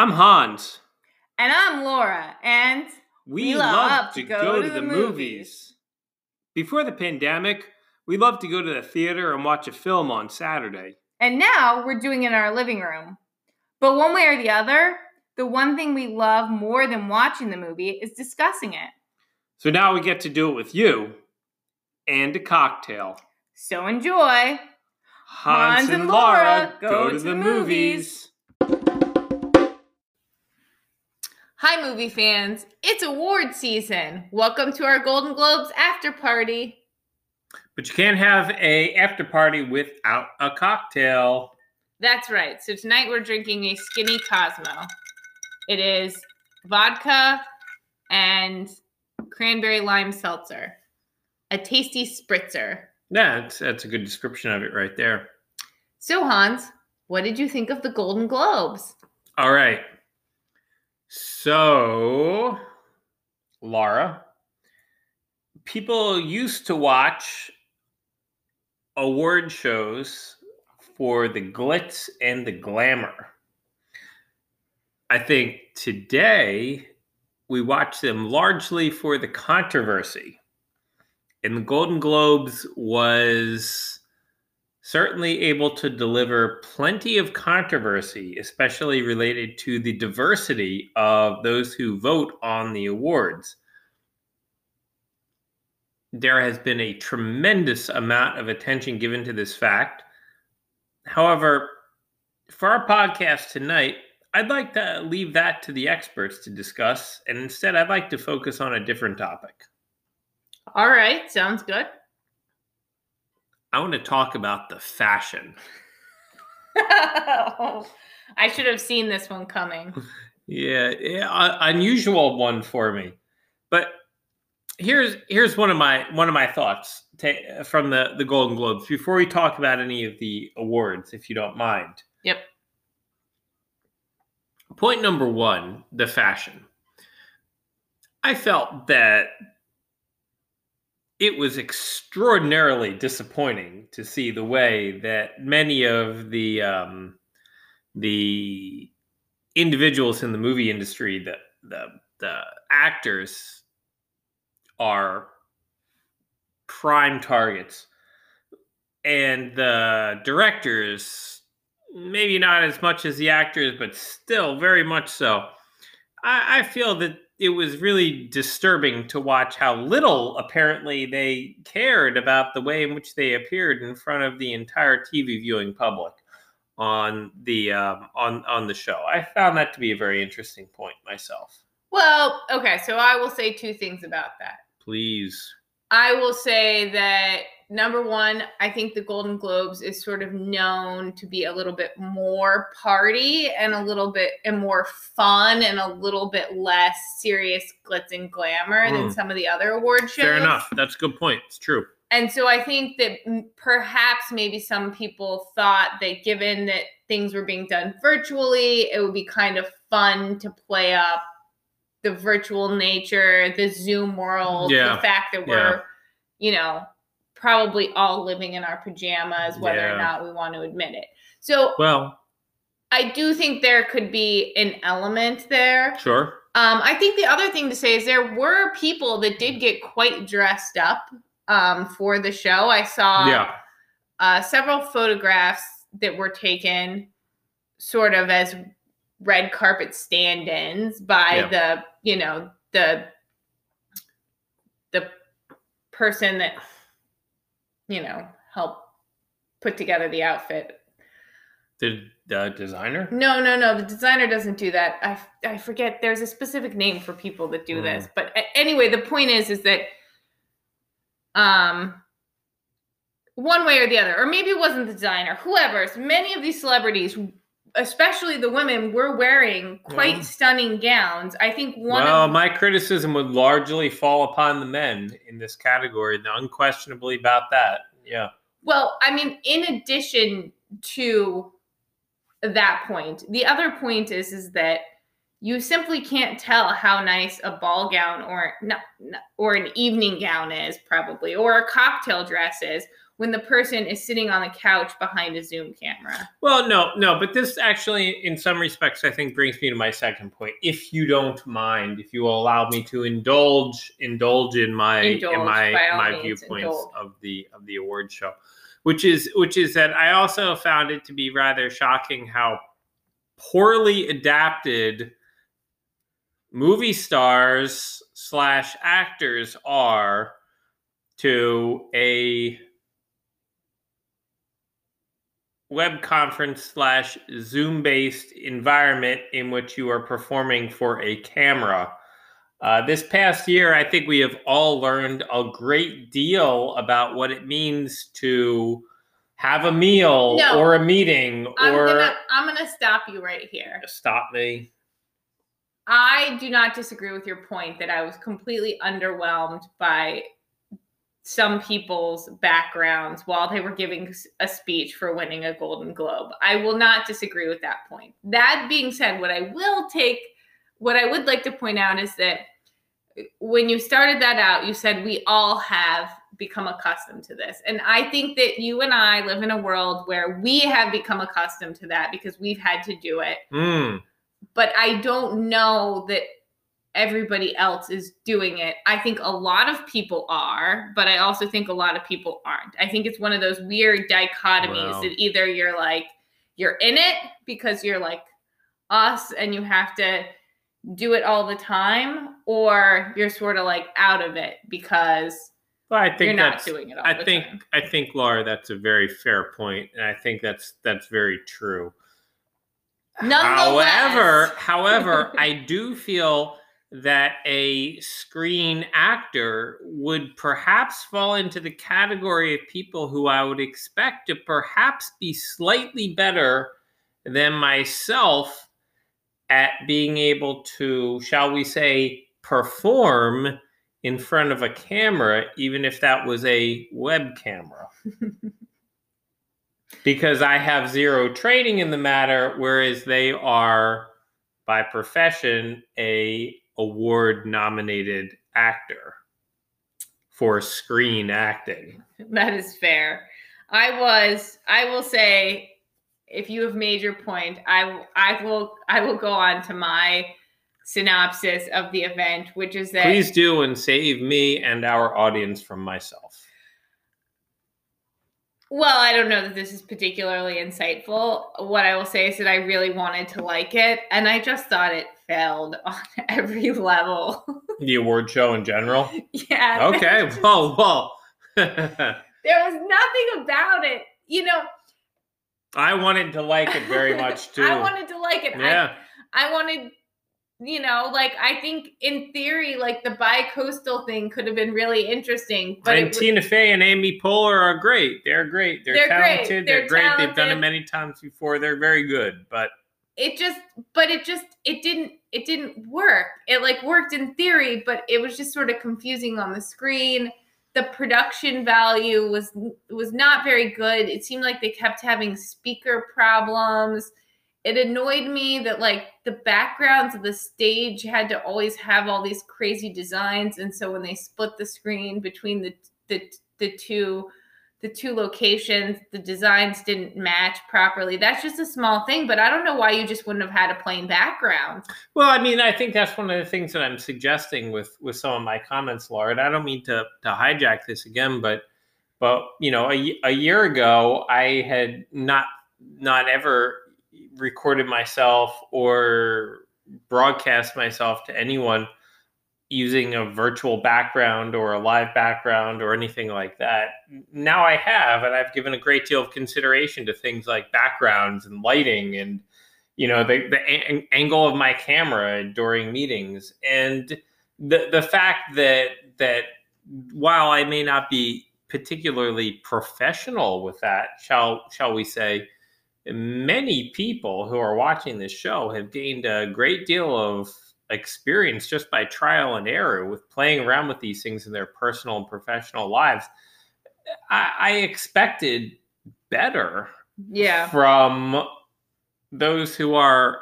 I'm Hans. And I'm Laura, and We, We love, love to to go, go to to the, movies. movies. Before the pandemic, we loved to go to the theater and watch a film on Saturday. and now we're doing it in our living room. But one way or the other, the one thing we love more than watching the movie is discussing it. So now we get to do it with you and a cocktail. So enjoy. Hans, and Laura go, to, the movies. Hi, movie fans. It's award season. Welcome to our Golden Globes after party. But you can't have a after party without a cocktail. That's right. So tonight we're drinking a Skinny Cosmo. It is vodka and cranberry lime seltzer, a tasty spritzer. Yeah, that's, that's a good description of it right there. So, Hans, what did you think of the Golden Globes? All right. So, Laura, people used to watch award shows for the glitz and the glamour. I think today we watch them largely for the controversy. And the Golden Globes was certainly able to deliver plenty of controversy, especially related to the diversity of those who vote on the awards. There has been a tremendous amount of attention given to this fact. However, for our podcast tonight, I'd like to leave that to the experts to discuss, and instead, I'd like to focus on a different topic. All right, sounds good. I want to talk about the fashion. I should have seen this one coming. Yeah, yeah unusual one for me. But here's here's one of my one of my thoughts ta- from the the Golden Globes before we talk about any of the awards, if you don't mind. Yep. Point number one: the fashion. I felt that it was extraordinarily disappointing to see the way that many of the um, the individuals in the movie industry, the the the actors, are prime targets, and the directors, maybe not as much as the actors, but still very much so. I, I feel that it was really disturbing to watch how little apparently they cared about the way in which they appeared in front of the entire TV viewing public on the um, on on the show. I found that to be a very interesting point myself. Well, okay, so I will say two things about that. Please, I will say that number one, I think the Golden Globes is sort of known to be a little bit more party and a little bit and more fun and a little bit less serious glitz and glamour than Mm. some of the other award shows. fair enough. That's a good point. It's true. And so I think that perhaps maybe some people thought that given that things were being done virtually, it would be kind of fun to play up the virtual nature, the Zoom world, Yeah, the fact that we're, you know, probably all living in our pajamas, whether Yeah. or not we want to admit it. So Well, I do think there could be an element there. sure. Um, I think the other thing to say is there were people that did get quite dressed up um, for the show. I saw yeah. uh, several photographs that were taken sort of as red carpet stand-ins by Yeah. the, you know, the the person that you know help put together the outfit. The the designer. No, no, no. The designer doesn't do that. I, I forget. There's a specific name for people that do Mm. this. But anyway, the point is, is that um, one way or the other, or maybe it wasn't the designer. Whoever. Many of these celebrities, especially the women, were wearing quite Yeah. stunning gowns. I think one. Well, of, my criticism would largely fall upon the men in this category, unquestionably about that. Yeah. Well, I mean, in addition to that point, the other point is is that you simply can't tell how nice a ball gown or not, or an evening gown is probably or a cocktail dress is when the person is sitting on the couch behind a Zoom camera. Well, no, no, but this actually, in some respects, I think brings me to my second point. If you don't mind, if you will allow me to indulge, indulge in my Indulge, in my my means, viewpoints indulge. of the of the award show, which is which is that I also found it to be rather shocking how poorly adapted movie stars slash actors are to a web conference slash Zoom based environment in which you are performing for a camera. Uh, this past year, I think we have all learned a great deal about what it means to have a meal No. or a meeting I'm or gonna I'm gonna stop you right here. stop me. I do not disagree with your point that I was completely underwhelmed by some people's backgrounds while they were giving a speech for winning a Golden Globe. I will not disagree with that point. That being said, what I will take, what I would like to point out is that when you started that out, you said we all have become accustomed to this. And I think that you and I live in a world where we have become accustomed to that because we've had to do it Mm, but I don't know that everybody else is doing it. I think a lot of people are, but I also think a lot of people aren't. I think it's one of those weird dichotomies Wow. that either you're like you're in it because you're like us and you have to do it all the time or you're sort of like out of it because well, I think you're not doing it all I the think time. I think Laura, that's a very fair point, and I think that's that's very true. However, however, I do feel that a screen actor would perhaps fall into the category of people who I would expect to perhaps be slightly better than myself at being able to, shall we say, perform in front of a camera, even if that was a web camera. Because I have zero training in the matter, whereas they are by profession a award nominated actor for screen acting. That is fair. I was. I will say, if you have made your point, I I will I will go on to my synopsis of the event, which is that Please do and save me and our audience from myself. Well, I don't know that this is particularly insightful. What I will say is that I really wanted to like it, and I just thought it failed on every level. The award show in general. yeah. Okay, well, well. There was nothing about it. You know, I wanted to like it very much too. I wanted to like it. I yeah. I wanted, you know, like I think in theory, like the bi-coastal thing could have been really interesting. But and was- Tina Fey and Amy Poehler are great. They're great. They're, They're great. talented. They're They're, great. They've done it many times before. They're very good. But it just, but it just, it didn't, it didn't work. It like worked in theory, but it was just sort of confusing on the screen. The production value was was not very good. It seemed like they kept having speaker problems. It annoyed me that like the backgrounds of the stage had to always have all these crazy designs, and so when they split the screen between the the the two the two locations, the designs didn't match properly. That's just a small thing, but I don't know why you just wouldn't have had a plain background. well, I mean, I think that's one of the things that I'm suggesting with with some of my comments, Laura. And I don't mean to to hijack this again, but but you know, a, a year ago, I had not not ever recorded myself or broadcast myself to anyone using a virtual background or a live background or anything like that. Now I have, and I've given a great deal of consideration to things like backgrounds and lighting and you know the the a- angle of my camera during meetings and the the fact that that while I may not be particularly professional with that, shall shall we say, many people who are watching this show have gained a great deal of experience just by trial and error with playing around with these things in their personal and professional lives. I, I expected better Yeah. from those who are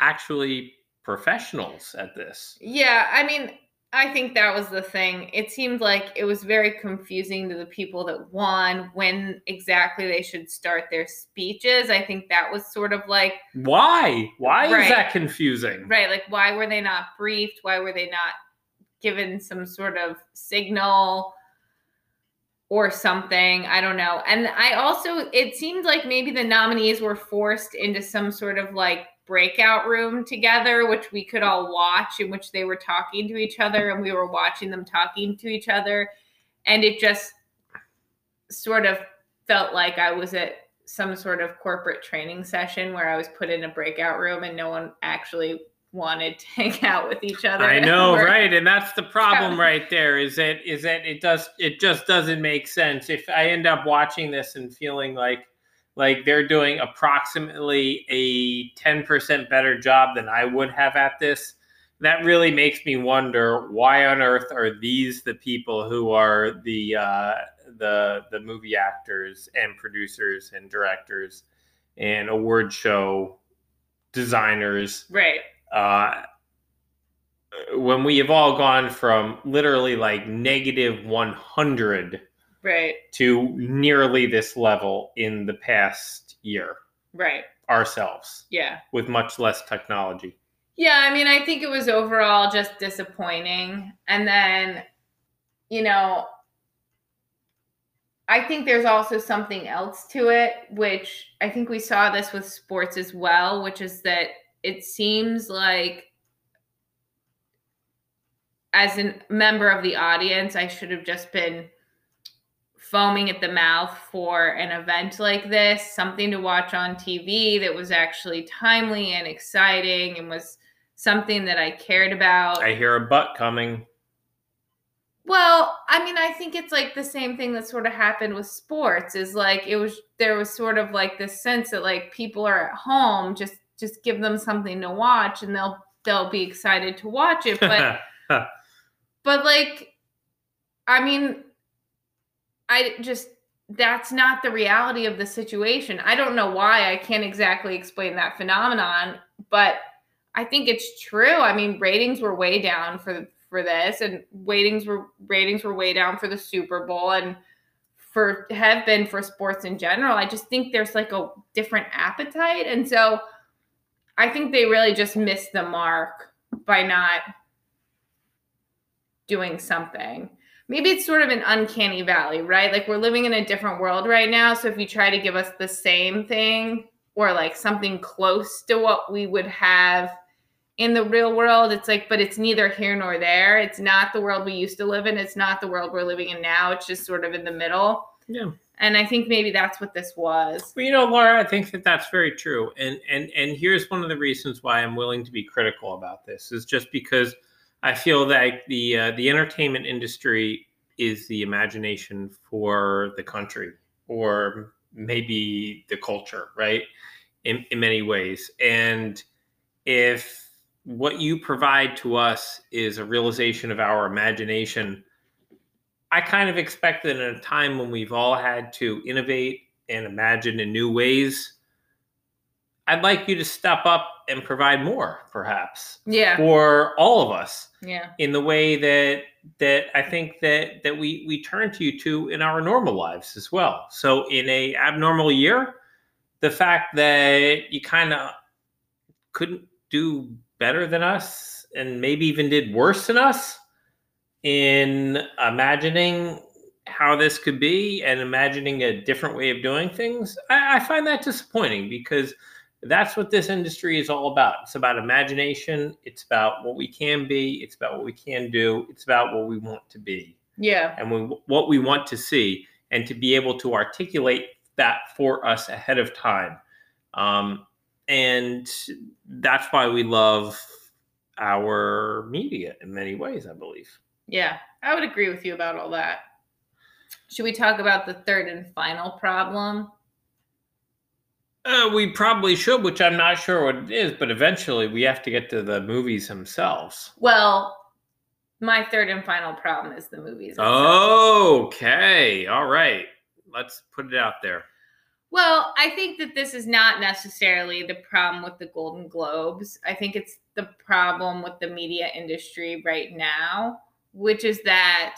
actually professionals at this. Yeah, I mean, I think that was the thing. It seemed like it was very confusing to the people that won when exactly they should start their speeches. I think that was sort of like Why? Why Right. is that confusing? right, like why were they not briefed? Why were they not given some sort of signal or something? I don't know. And I also it seemed like maybe the nominees were forced into some sort of like breakout room together which we could all watch in which they were talking to each other and we were watching them talking to each other and it just sort of felt like I was at some sort of corporate training session where I was put in a breakout room and no one actually wanted to hang out with each other. I know, right? And that's the problem Yeah. right there is that is that it does it just doesn't make sense. If I end up watching this and feeling like like they're doing approximately a 10% better job than I would have at this, that really makes me wonder why on earth are these the people who are the uh, the the movie actors and producers and directors and award show designers Right. uh, when we have all gone from literally like negative 100 Right. to nearly this level in the past year Right. ourselves Yeah. with much less technology. Yeah, I mean, I think it was overall just disappointing. And then, you know, I think there's also something else to it, which I think we saw this with sports as well, which is that it seems like as a member of the audience, I should have just been foaming at the mouth for an event like this, something to watch on TV that was actually timely and exciting and was something that I cared about. I hear a butt coming. Well, I mean, I think it's like the same thing that sort of happened with sports is like it was there was sort of like this sense that like people are at home, just just give them something to watch and they'll they'll be excited to watch it. But but like I mean I just that's not the reality of the situation. I don't know why. I can't exactly explain that phenomenon, but I think it's true. I mean, ratings were way down for for this, and ratings were ratings were way down for the Super Bowl, and for have been for sports in general. I just think there's like a different appetite, and so I think they really just missed the mark by not doing something. Maybe it's sort of an uncanny valley, right? Like we're living in a different world right now. So if you try to give us the same thing or like something close to what we would have in the real world, it's like, but it's neither here nor there. It's not the world we used to live in. It's not the world we're living in now. It's just sort of in the middle. yeah. And I think maybe that's what this was. Well, you know, Laura, I think that that's very true, and and and here's one of the reasons why I'm willing to be critical about this is just because I feel that the uh, the entertainment industry is the imagination for the country, or maybe the culture, right? In in many ways, and if what you provide to us is a realization of our imagination I kind of expect that in a time when we've all had to innovate and imagine in new ways, I'd like you to step up and provide more, perhaps, Yeah. for all of us Yeah. in the way that that I think that that we we turn to you to in our normal lives as well. So in a abnormal year, the fact that you kind of couldn't do better than us and maybe even did worse than us in imagining how this could be and imagining a different way of doing things, I, I find that disappointing because that's what this industry is all about. It's about imagination. It's about what we can be. It's about what we can do. It's about what we want to be Yeah. and we, what we want to see, and to be able to articulate that for us ahead of time. Um, and that's why we love our media in many ways, I believe. Yeah. I would agree with you about all that. Should we talk about the third and final problem? Uh, we probably should, which I'm not sure what it is, but eventually we have to get to the movies themselves. Well, my third and final problem is the movies. itself. Okay. All right. Let's put it out there. Well, I think that this is not necessarily the problem with the Golden Globes. I think it's the problem with the media industry right now, which is that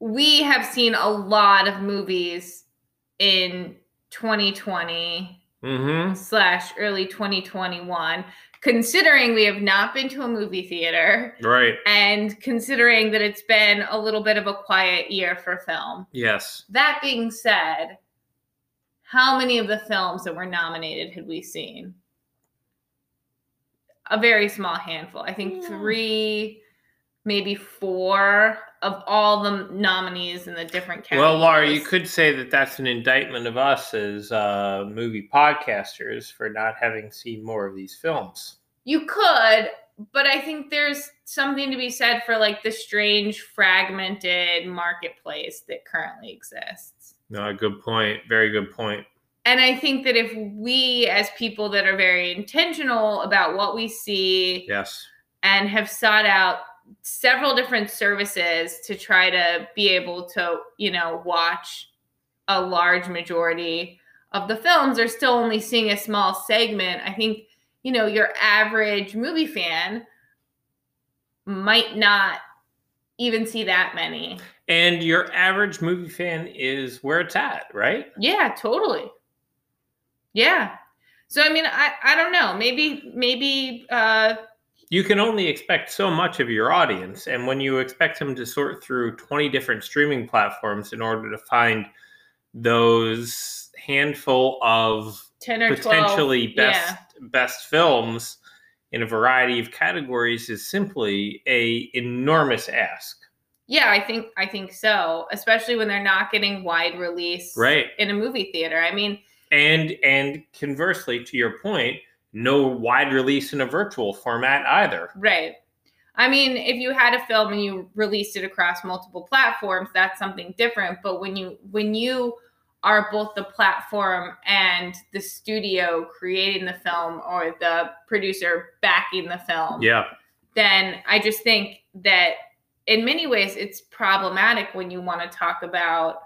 we have seen a lot of movies in 2020 Mm-hmm. slash early 2021 considering we have not been to a movie theater Right. and considering that it's been a little bit of a quiet year for film Yes. that being said how many of the films that were nominated had we seen a very small handful i think Yeah. three maybe four of all the nominees in the different categories Well, Laura, you could say that that's an indictment of us as uh, movie podcasters for not having seen more of these films. You could, but I think there's something to be said for like the strange fragmented marketplace that currently exists. No, good point. Very good point. And I think that if we, as people that are very intentional about what we see Yes. and have sought out several different services to try to be able to, you know, watch a large majority of the films, are still only seeing a small segment. I think, you know, your average movie fan might not even see that many. And your average movie fan is where it's at, right? Yeah, totally. Yeah. So I mean, I I don't know. Maybe maybe uh You can only expect so much of your audience. And when you expect them to sort through 20 different streaming platforms in order to find those handful of 10 or 12 potentially best yeah. best films in a variety of categories is simply a enormous ask. Yeah, I think I think so, especially when they're not getting wide release Right. in a movie theater. I mean, And and conversely to your point, no wide release in a virtual format either. right. I mean, if you had a film and you released it across multiple platforms, that's something different, but when you when you are both the platform and the studio creating the film or the producer backing the film, Yeah. then I just think that in many ways it's problematic when you want to talk about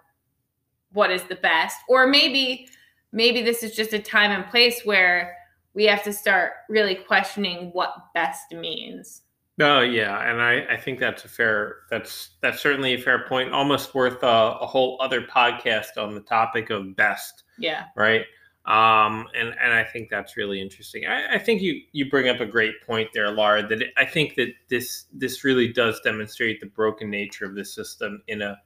what is the best or maybe maybe this is just a time and place where we have to start really questioning what best means Oh yeah, and I, I think that's a fair that's that's certainly a fair point. Almost worth a, a whole other podcast on the topic of best, yeah right? Um, and and I think that's really interesting. I, I think you you bring up a great point there, Laura. That it, I think that this this really does demonstrate the broken nature of the system in a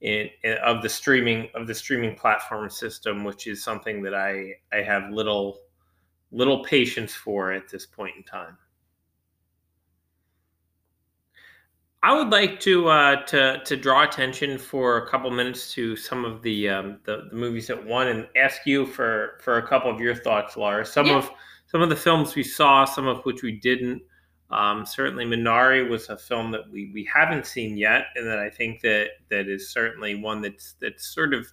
in, in of the streaming of the streaming platform system, which is something that I I have little little patience for at this point in time. I would like to uh, to to draw attention for a couple minutes to some of the, um, the the movies that won, and ask you for for a couple of your thoughts, Laura. Some Yeah. of some of the films we saw, some of which we didn't. Um, certainly, Minari was a film that we we haven't seen yet, and that I think that that is certainly one that's that's sort of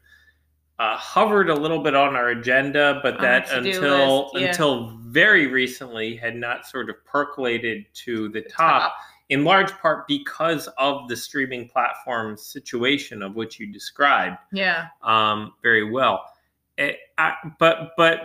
uh, hovered a little bit on our agenda, but that until list, yeah. until very recently had not sort of percolated to the top top in large part because of the streaming platform situation of which you described yeah um, very well. Eh, I, but but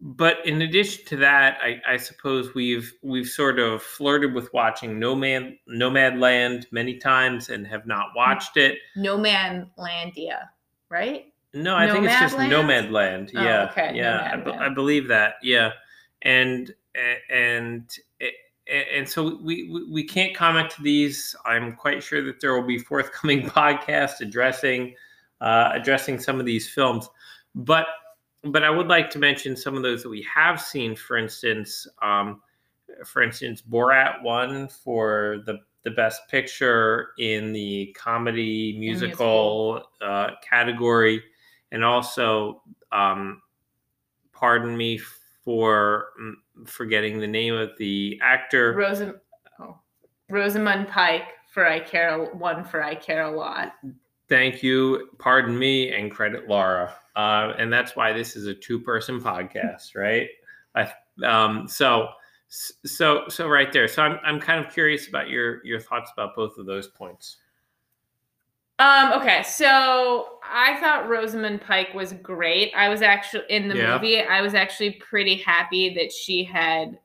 but in addition to that, I, I suppose we've we've sort of flirted with watching Nomad Nomadland many times and have not watched it. no man landia right No, I think it's just? Nomadland. Oh, Yeah, okay, yeah, I, I believe that. Yeah, and and and so we, we can't comment to these. I'm quite sure that there will be forthcoming podcasts addressing uh, addressing some of these films, but but I would like to mention some of those that we have seen. For instance, um, for instance, Borat won for the the best picture in the comedy musical, Uh, category, and also, um, pardon me for mm, forgetting the name of the actor. Rosam- oh. rosamund pike for i care won for i care a lot Thank you. Pardon me and credit Laura. Uh, and that's why this is a two person podcast, right? I, um, so, so, so right there. So I'm, I'm kind of curious about your, your thoughts about both of those points. Um, okay, so I thought Rosamund Pike was great. I was actually in the Yeah. movie, I was actually pretty happy that she had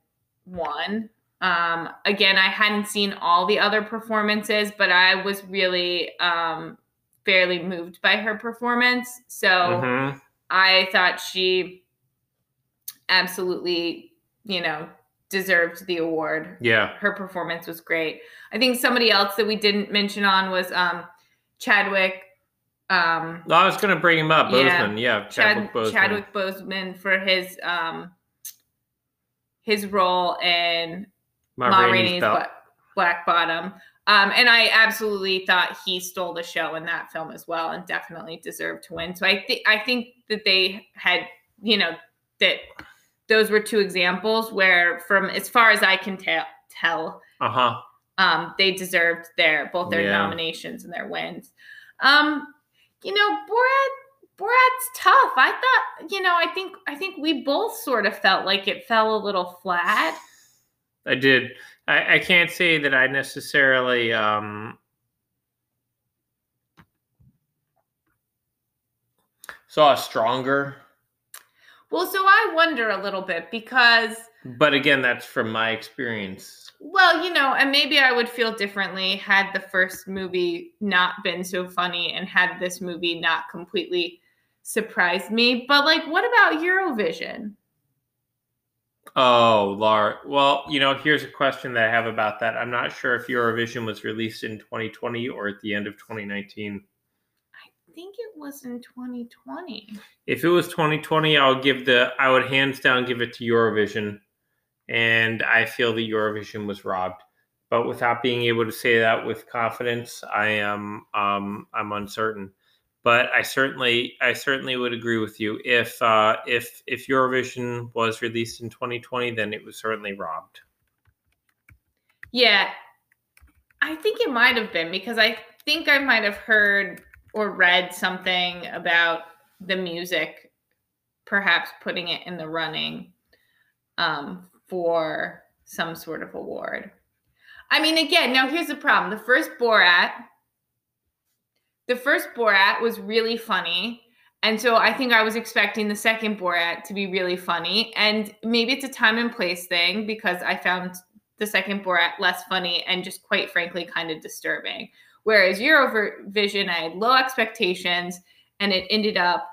won. Um, again, I hadn't seen all the other performances, but I was really um fairly moved by her performance. So Mhm. I thought she absolutely, you know, deserved the award Yeah. her performance was great. I think somebody else that we didn't mention on was um Chadwick um I was going to bring him up. Yeah. Boseman. Yeah. Chad, Chadwick Boseman. Chadwick Boseman for his um his role in Ma Ma Rainey's Belt. Black Bottom. Um, and I absolutely thought he stole the show in that film as well, and definitely deserved to win. So I think I think that they had, you know, that those were two examples where, from as far as I can tell, tell Uh-huh. Um, they deserved their both their Yeah. nominations and their wins. Um, you know, Borat Borat's tough. I thought, you know, I think I think we both sort of felt like it fell a little flat. I did. I, I can't say that I necessarily um saw a stronger, Well, so I wonder a little bit because but again, that's from my experience. Well, you know, and maybe I would feel differently had the first movie not been so funny and had this movie not completely surprised me. But like what about Eurovision? Oh, Laura. Well, you know, here's a question that I have about that. I'm not sure if Eurovision was released in 2020 or at the end of 2019. I think it was in 2020. If it was 2020, I would give the I would hands down give it to Eurovision, and I feel that Eurovision was robbed. But without being able to say that with confidence, I am um, I'm uncertain. But I certainly I certainly would agree with you. If uh, if if Eurovision was released in 2020, then it was certainly robbed. Yeah, I think it might have been because I think I might have heard or read something about the music, perhaps putting it in the running um, for some sort of award. I mean, again, now here's the problem: the first Borat, the first Borat was really funny. And so I think I was expecting the second Borat to be really funny. And maybe it's a time and place thing because I found the second Borat less funny and just quite frankly kind of disturbing. Whereas Eurovision, I had low expectations and it ended up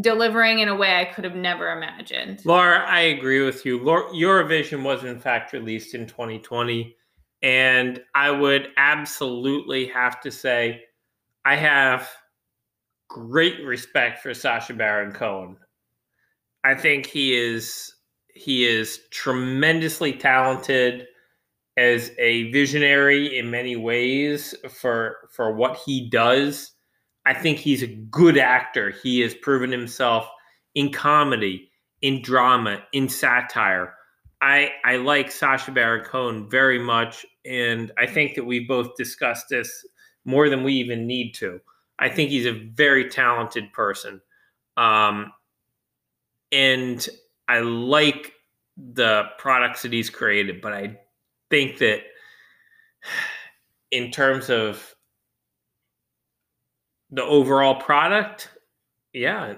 delivering in a way I could have never imagined. Laura, I agree with you. Eurovision was in fact released in 2020, and I would absolutely have to say I have great respect for Sacha Baron Cohen. I think he is he is tremendously talented as a visionary in many ways for for what he does. I think he's a good actor. He has proven himself in comedy, in drama, in satire. I I like Sacha Baron Cohen very much, and I think that we both discussed this more than we even need to. I think he's a very talented person, um, and I like the products that he's created. But I think that in terms of the overall product, yeah,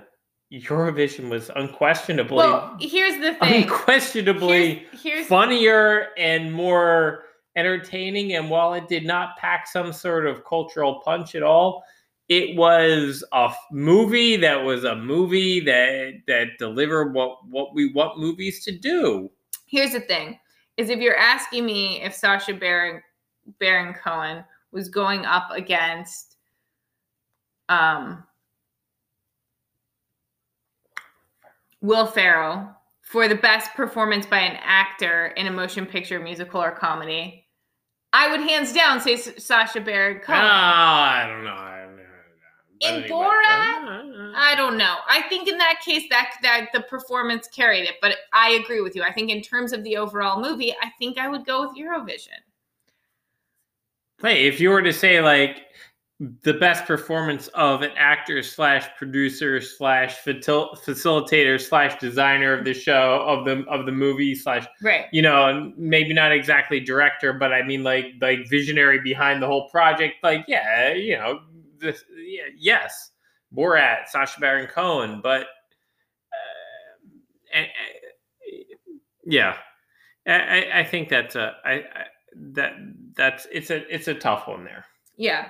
Eurovision was unquestionably Well, here's the thing. unquestionably Here's, here's funnier and more entertaining. And while it did not pack some sort of cultural punch at all, it was a movie that was a movie that that delivered what what we want movies to do. here's the thing is if you're asking me if Sacha Baron Baron Cohen was going up against um Will Ferrell for the best performance by an actor in a motion picture, musical, or comedy, I would hands down say Sacha Baron Cohen. Ah, I don't know. I don't know. In anyway, Borat? uh, I don't know. I think in that case that that the performance carried it, but I agree with you. I think in terms of the overall movie, I think I would go with Eurovision. Hey, if you were to say like the best performance of an actor slash producer slash facilitator slash designer of the show of the of the movie slash Right. you know maybe not exactly director but i mean like like visionary behind the whole project like yeah you know this yeah, yes borat Sacha baron cohen but uh, and, uh, yeah I, I- I think that's a I, I that that's it's a it's a tough one there Yeah.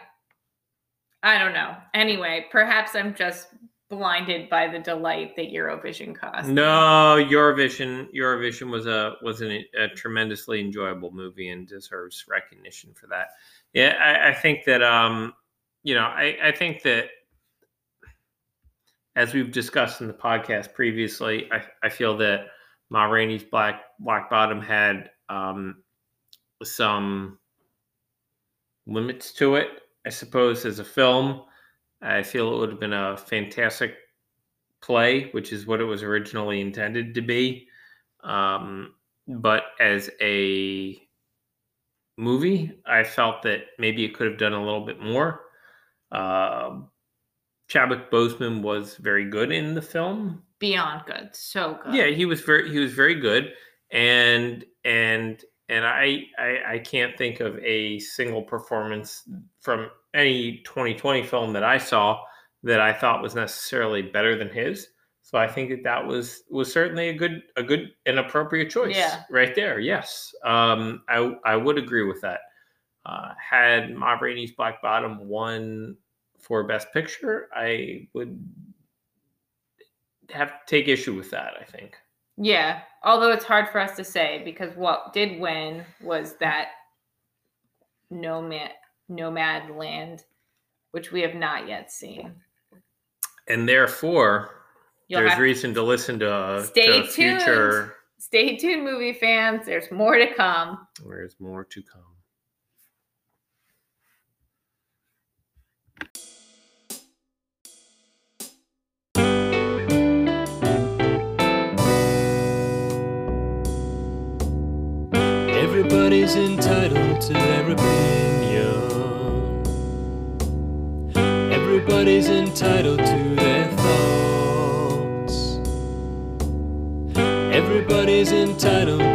I don't know. Anyway, perhaps I'm just blinded by the delight that Eurovision caused. No, Eurovision. Eurovision was a was an, a tremendously enjoyable movie and deserves recognition for that. Yeah, I, I think that um, you know, I, I think that as we've discussed in the podcast previously, I, I feel that Ma Rainey's Black Black Bottom had um, some limits to it. I suppose as a film, I feel it would have been a fantastic play, which is what it was originally intended to be. Um, but as a movie, I felt that maybe it could have done a little bit more. Uh, Chadwick Boseman was very good in the film. Beyond good. So good. Yeah, he was very he was very good, and and and I, I I can't think of a single performance from any 2020 film that I saw that I thought was necessarily better than his. So I think that that was was certainly a good a good and appropriate choice. Yeah. right there. Yes, um, I I would agree with that. Uh, had Ma Rainey's Black Bottom won for Best Picture, I would have to take issue with that. I think. Yeah. Although it's hard for us to say because what did win was that nomad nomadland, which we have not yet seen. and therefore You'll there's reason to listen to, Stay to future stay tuned, movie fans. There's more to come. there's more to come Everybody's entitled to their opinion. Everybody's entitled to their thoughts. Everybody's entitled